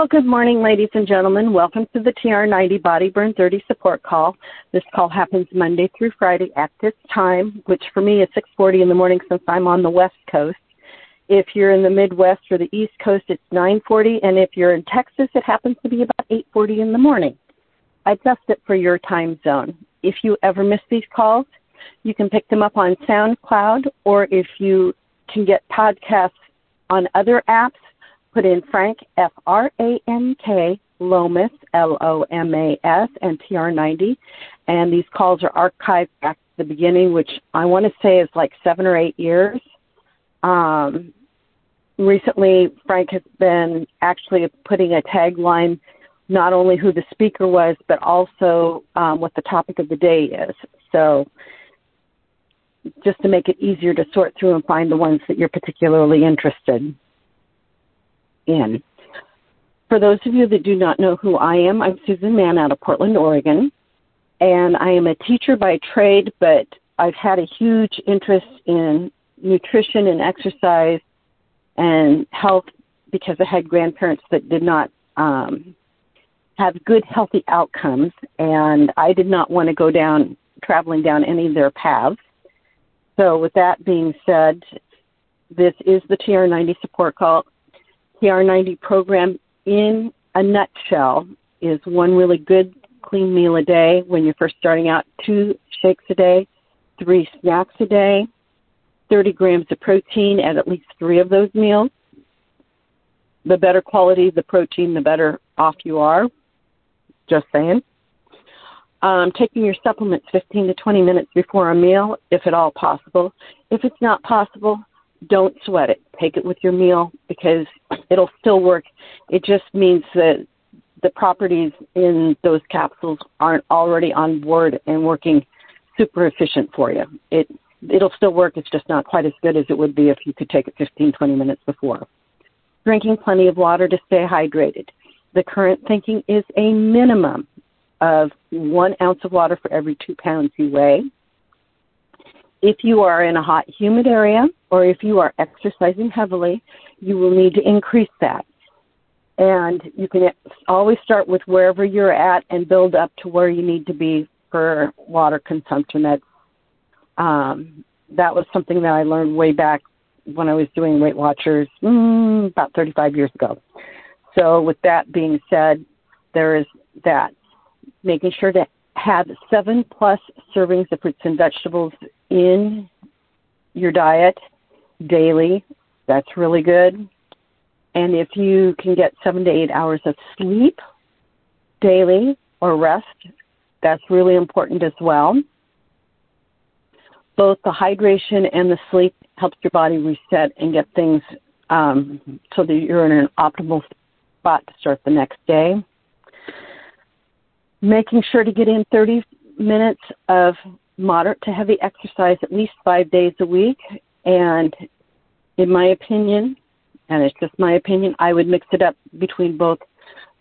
Well, good morning, ladies and gentlemen. Welcome to the TR90 Body Burn 30 support call. This call happens Monday through Friday at this time, which for me is 6:40 in the morning since I'm on the West Coast. If you're in the Midwest or the East Coast, it's 9:40, and if you're in Texas, it happens to be about 8:40 in the morning. I adjust it for your time zone. If you ever miss these calls, you can pick them up on SoundCloud, or if you can get podcasts on other apps, put in Frank F R A N K Lomas L O M A S and TR90, and these calls are archived back to the beginning, which I want to say is like seven or eight years. Um, recently, Frank has been actually putting a tagline, not only who the speaker was, but also um, what the topic of the day is. So, just to make it easier to sort through and find the ones that you're particularly interested in. For those of you that do not know who I am, I'm Susan Mann out of Portland, Oregon, and I am a teacher by trade, but I've had a huge interest in nutrition and exercise and health because I had grandparents that did not um, have good, healthy outcomes, and I did not want to go down traveling down any of their paths. So, with that being said, this is the TR90 support call. TR90 program in a nutshell is one really good clean meal a day when you're first starting out, two shakes a day, three snacks a day, 30 grams of protein at at least three of those meals. The better quality the protein, the better off you are. Just saying um, taking your supplements 15 to 20 minutes before a meal, if at all possible. If it's not possible, don't sweat it. Take it with your meal because it'll still work. It just means that the properties in those capsules aren't already on board and working super efficient for you. It it'll still work. It's just not quite as good as it would be if you could take it 15, 20 minutes before. Drinking plenty of water to stay hydrated. The current thinking is a minimum of one ounce of water for every two pounds you weigh. If you are in a hot, humid area or if you are exercising heavily, you will need to increase that. And you can always start with wherever you're at and build up to where you need to be for water consumption. That um, that was something that I learned way back when I was doing Weight Watchers mm, about 35 years ago. So, with that being said, there is that making sure to have seven plus servings of fruits and vegetables in your diet daily. That's really good. And if you can get seven to eight hours of sleep daily or rest, that's really important as well. Both the hydration and the sleep helps your body reset and get things um, so that you're in an optimal spot to start the next day making sure to get in 30 minutes of moderate to heavy exercise at least five days a week. And in my opinion, and it's just my opinion, I would mix it up between both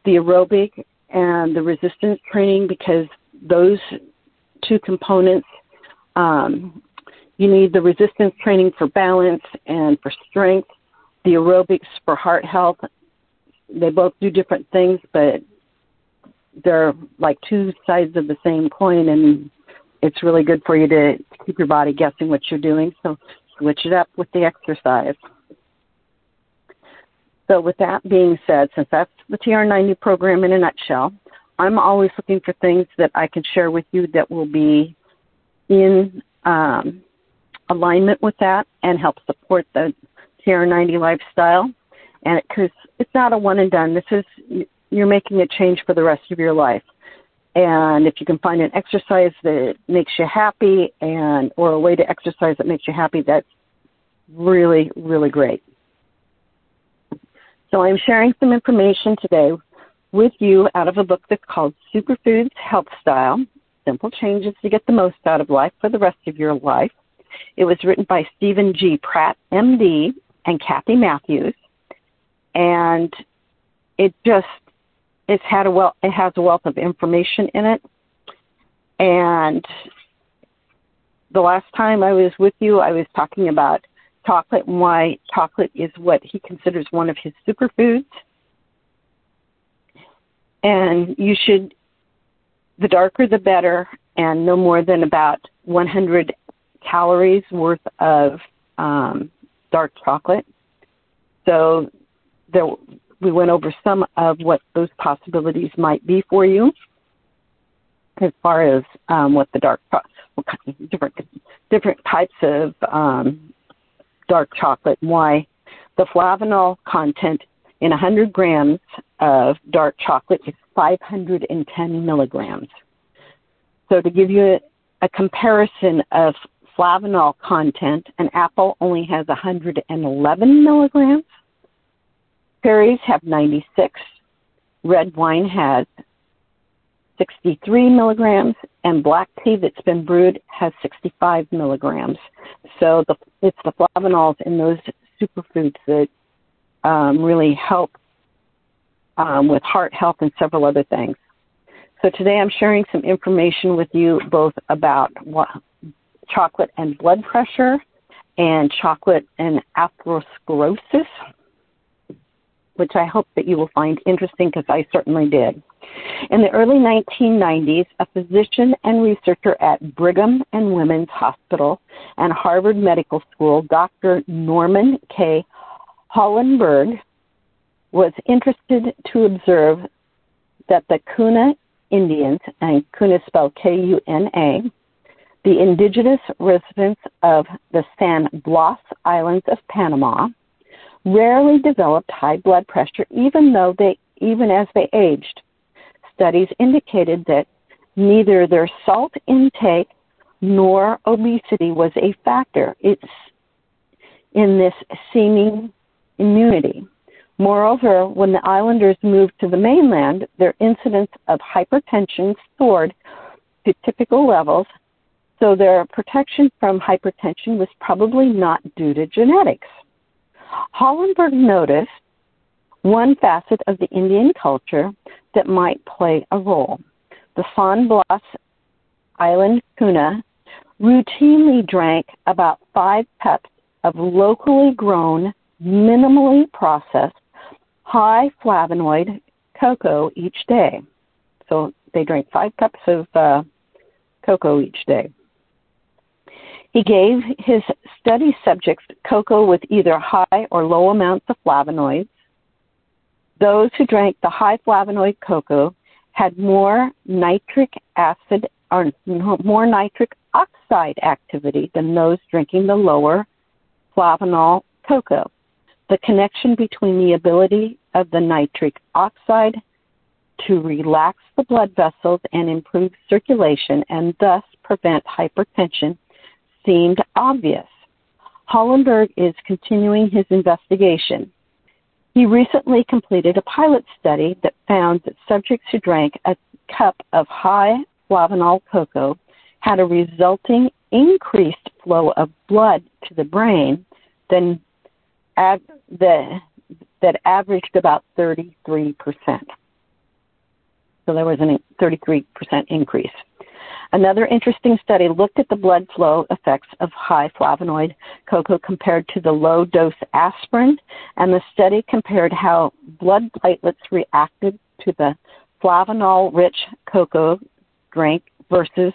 the aerobic and the resistance training because those two components, um, you need the resistance training for balance and for strength, the aerobics for heart health. They both do different things, but they're like two sides of the same coin, and it's really good for you to, keep your body guessing what you're doing. So switch it up with the exercise. So, with that being said, since that's the TR90 program in a nutshell, I'm always looking for things that I can share with you that will be in um, alignment with that and help support the TR90 lifestyle. And because it, it's not a one and done, this is you're making a change for the rest of your life. And if you can find an exercise that makes you happy and or a way to exercise that makes you happy, that's really, really great. So I'm sharing some information today with you out of a book that's called Superfoods Health Style Simple Changes to Get the Most Out of Life for the Rest of Your Life. It was written by Steven G. Pratt, MD, and Kathy Matthews. And it just it's had a well it has a wealth of information in it and the last time I was with you I was talking about chocolate and why chocolate is what he considers one of his superfoods and you should the darker the better, and no more than about 100 calories worth of um, dark chocolate. So there, we went over some of what those possibilities might be for you as far as um, what the dark what kind of different different types of um, dark chocolate and why the flavanol content in 100 grams of dark chocolate is 510 milligrams. So to give you a, a comparison of flavanol content, an apple only has 111 milligrams. Berries have 96. Red wine has 63 milligrams, and black tea that's been brewed has 65 milligrams. So the, it's the flavanols in those superfoods that um, really help um, with heart health and several other things. So today I'm sharing some information with you both about what, chocolate and blood pressure and chocolate and atherosclerosis, which I hope that you will find interesting because I certainly did. In the early 1990s, a physician and researcher at Brigham and Women's Hospital and Harvard Medical School, Dr. Norman K. Hollenberg, was interested to observe that the Kuna Indians, and Kuna spelled K-U-N-A, the indigenous residents of the San Blas Islands of Panama, rarely developed high blood pressure even though they even as they aged studies indicated that neither their salt intake nor obesity was a factor. It's in this seeming immunity. Moreover, when the islanders moved to the mainland, their incidence of hypertension soared to typical levels, so their protection from hypertension was probably not due to genetics. Hollenberg noticed one facet of the Indian culture that might play a role. The San Blas Island Kuna routinely drank about five cups of locally grown, minimally processed, high flavonoid cocoa each day. So they drank five cups of uh, cocoa each day. He gave his study subjects cocoa with either high or low amounts of flavonoids those who drank the high flavonoid cocoa had more nitric acid or more nitric oxide activity than those drinking the lower flavanol cocoa. The connection between the ability of the nitric oxide to relax the blood vessels and improve circulation and thus prevent hypertension seemed obvious. Hollenberg is continuing his investigation. He recently completed a pilot study that found that subjects who drank a cup of high flavanol cocoa had a resulting increased flow of blood to the brain than av- the, that averaged about 33%. So there was a 33% increase. Another interesting study looked at the blood flow effects of high flavonoid cocoa compared to the low dose aspirin, and the study compared how blood platelets reacted to the flavanol rich cocoa drink versus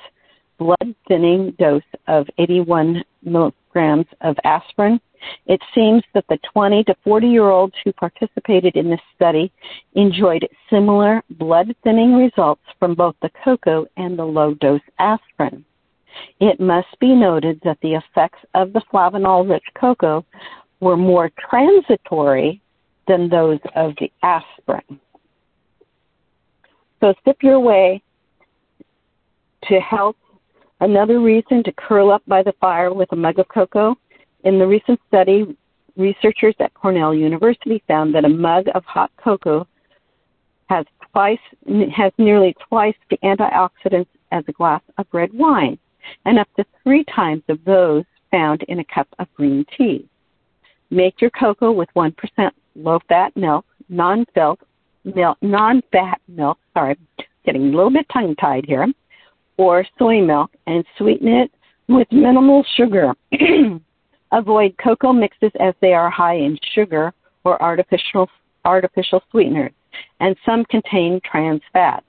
blood thinning dose of 81 milligrams of aspirin it seems that the 20 to 40 year olds who participated in this study enjoyed similar blood thinning results from both the cocoa and the low dose aspirin. It must be noted that the effects of the flavanol rich cocoa were more transitory than those of the aspirin. So sip your way to health. Another reason to curl up by the fire with a mug of cocoa in the recent study, researchers at Cornell University found that a mug of hot cocoa has twice has nearly twice the antioxidants as a glass of red wine, and up to three times of those found in a cup of green tea. Make your cocoa with 1% low-fat milk, non-fat milk, non-fat milk. Sorry, getting a little bit tongue-tied here, or soy milk, and sweeten it with minimal sugar. Avoid cocoa mixes as they are high in sugar or artificial artificial sweeteners. and some contain trans fats.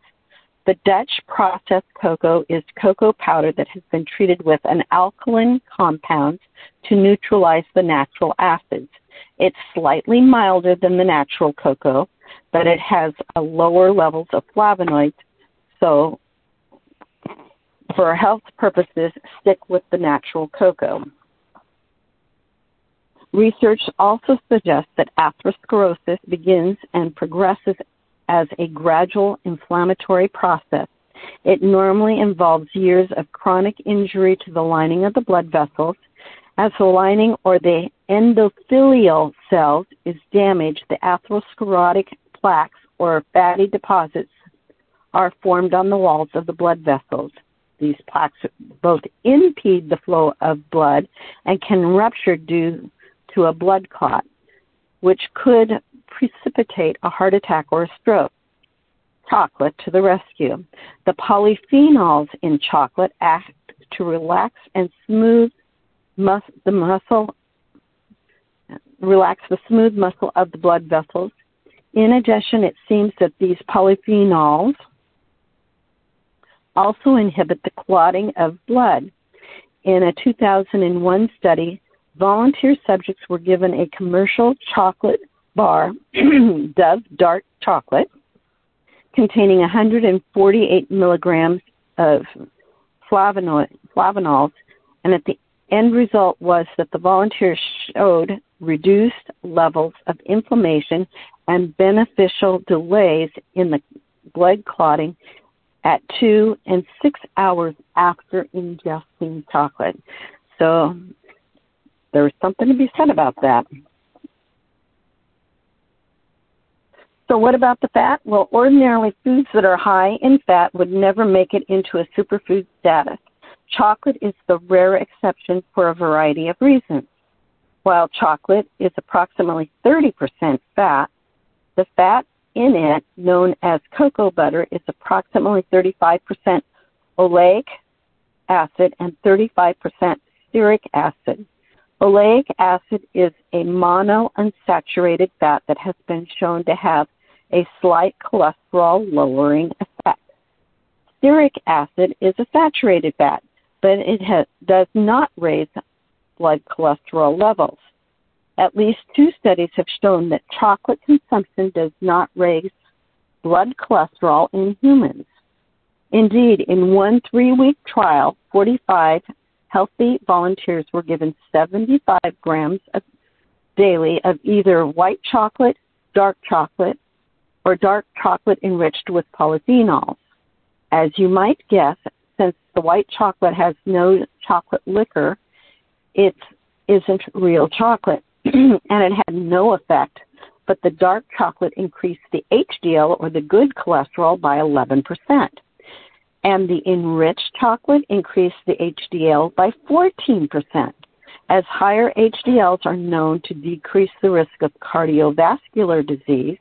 The Dutch processed cocoa is cocoa powder that has been treated with an alkaline compound to neutralize the natural acids. It's slightly milder than the natural cocoa, but it has a lower levels of flavonoids. So, for health purposes, stick with the natural cocoa. Research also suggests that atherosclerosis begins and progresses as a gradual inflammatory process. It normally involves years of chronic injury to the lining of the blood vessels. As the lining or the endothelial cells is damaged, the atherosclerotic plaques or fatty deposits are formed on the walls of the blood vessels. These plaques both impede the flow of blood and can rupture due to a blood clot, which could precipitate a heart attack or a stroke. Chocolate to the rescue. The polyphenols in chocolate act to relax and smooth mus- the muscle, relax the smooth muscle of the blood vessels. In addition, it seems that these polyphenols also inhibit the clotting of blood. In a 2001 study, volunteer subjects were given a commercial chocolate bar, Dove dark chocolate, containing 148 milligrams of flavonols, and at the end result was that the volunteers showed reduced levels of inflammation and beneficial delays in the blood clotting at two and six hours after ingesting chocolate. So there's something to be said about that. So, what about the fat? Well, ordinarily, foods that are high in fat would never make it into a superfood status. Chocolate is the rare exception for a variety of reasons. While chocolate is approximately 30% fat, the fat in it, known as cocoa butter, is approximately 35% oleic acid and 35% stearic acid. Oleic acid is a monounsaturated fat that has been shown to have a slight cholesterol lowering effect. Stearic acid is a saturated fat, but it has, does not raise blood cholesterol levels. At least two studies have shown that chocolate consumption does not raise blood cholesterol in humans. Indeed, in one three week trial, 45 healthy volunteers were given 75 grams of, daily of either white chocolate, dark chocolate, or dark chocolate enriched with polyphenols. As you might guess, since the white chocolate has no chocolate liquor, it isn't real chocolate, and it had no effect. But the dark chocolate increased the HDL or the good cholesterol by 11% and the enriched chocolate increased the HDL by 14%, as higher HDLs are known to decrease the risk of cardiovascular disease.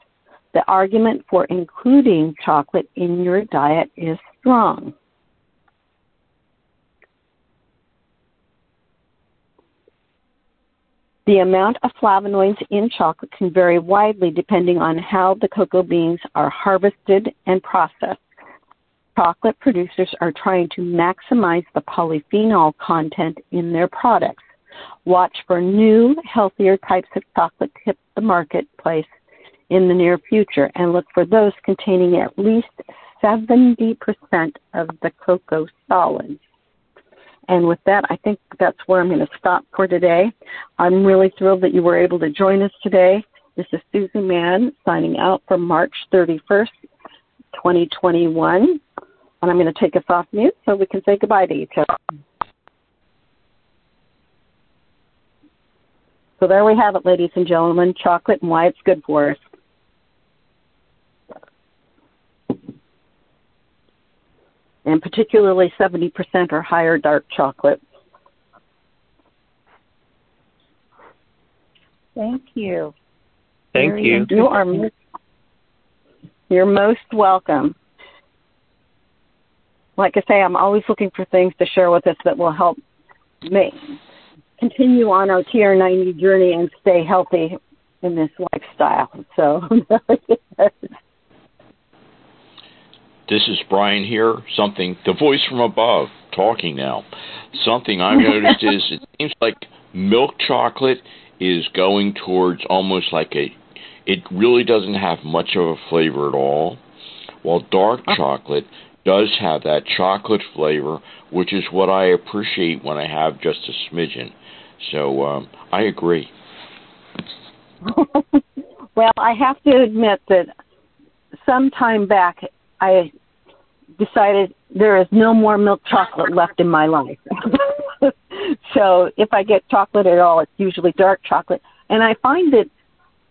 The argument for including chocolate in your diet is strong. The amount of flavonoids in chocolate can vary widely depending on how the cocoa beans are harvested and processed chocolate producers are trying to maximize the polyphenol content in their products. Watch for new, healthier types of chocolate to hit the marketplace in the near future and look for those containing at least 70% of the cocoa solids. And with that, I think that's where I'm going to stop for today. I'm really thrilled that you were able to join us today. This is Susie Mann signing out for March 31st, 2021. And I'm going to take us off mute so we can say goodbye to each other. So there we have it, ladies and gentlemen chocolate and why it's good for us. And particularly 70% or higher dark chocolate. Thank you. Thank Very you. You are you're most welcome like I say, I'm always looking for things to share with us that will help me continue on our TR90 journey and stay healthy in this lifestyle. So This is Brian here. Something, the voice from above, talking now. Something I've noticed is it seems like milk chocolate is going towards almost like a, it really doesn't have much of a flavor at all, while dark chocolate does have that chocolate flavor, which is what I appreciate when I have just a smidgen. So um, I agree. well, I have to admit that some time back I decided there is no more milk chocolate left in my life. so if I get chocolate at all, it's usually dark chocolate. And I find that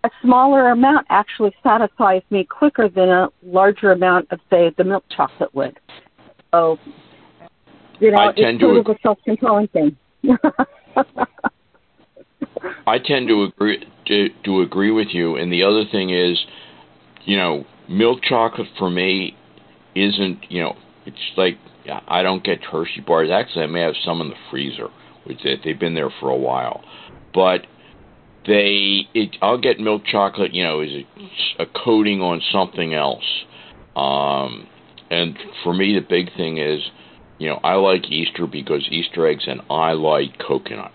a smaller amount actually satisfies me quicker than a larger amount of, say, the milk chocolate would. So, you know, it's sort of a self-controlling thing. I tend to agree to, to agree with you. And the other thing is, you know, milk chocolate for me isn't, you know, it's like I don't get Hershey bars. Actually, I may have some in the freezer. Which they've been there for a while, but they it, I'll get milk chocolate. You know, is a, a coating on something else. Um, and for me, the big thing is, you know, I like Easter because Easter eggs, and I like coconut,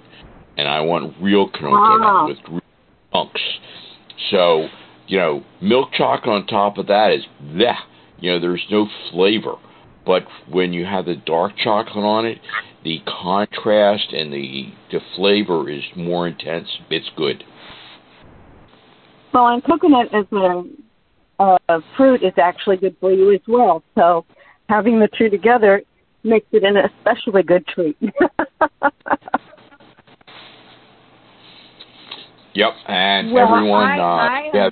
and I want real coconut wow. with real chunks. So, you know, milk chocolate on top of that is that you know, there's no flavor. But when you have the dark chocolate on it, the contrast and the the flavor is more intense. It's good. Well, and coconut as a, a fruit is actually good for you as well. So having the two together makes it an especially good treat. yep, and well, everyone, I, uh, I, yeah,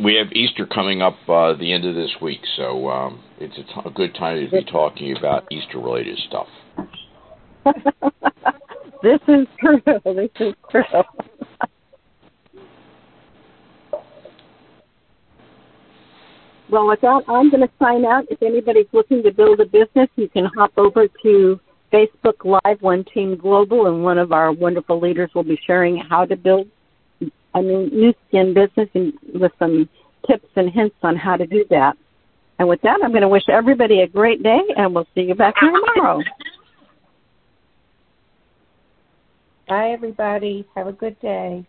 we have Easter coming up uh, the end of this week, so um, it's a, t- a good time to be talking about Easter related stuff. this is true. This is true. well, with that, I'm going to sign out. If anybody's looking to build a business, you can hop over to Facebook Live One Team Global, and one of our wonderful leaders will be sharing how to build a new, Skin business and with some tips and hints on how to do that. And with that, I'm going to wish everybody a great day, and we'll see you back here tomorrow. Bye, everybody. Have a good day.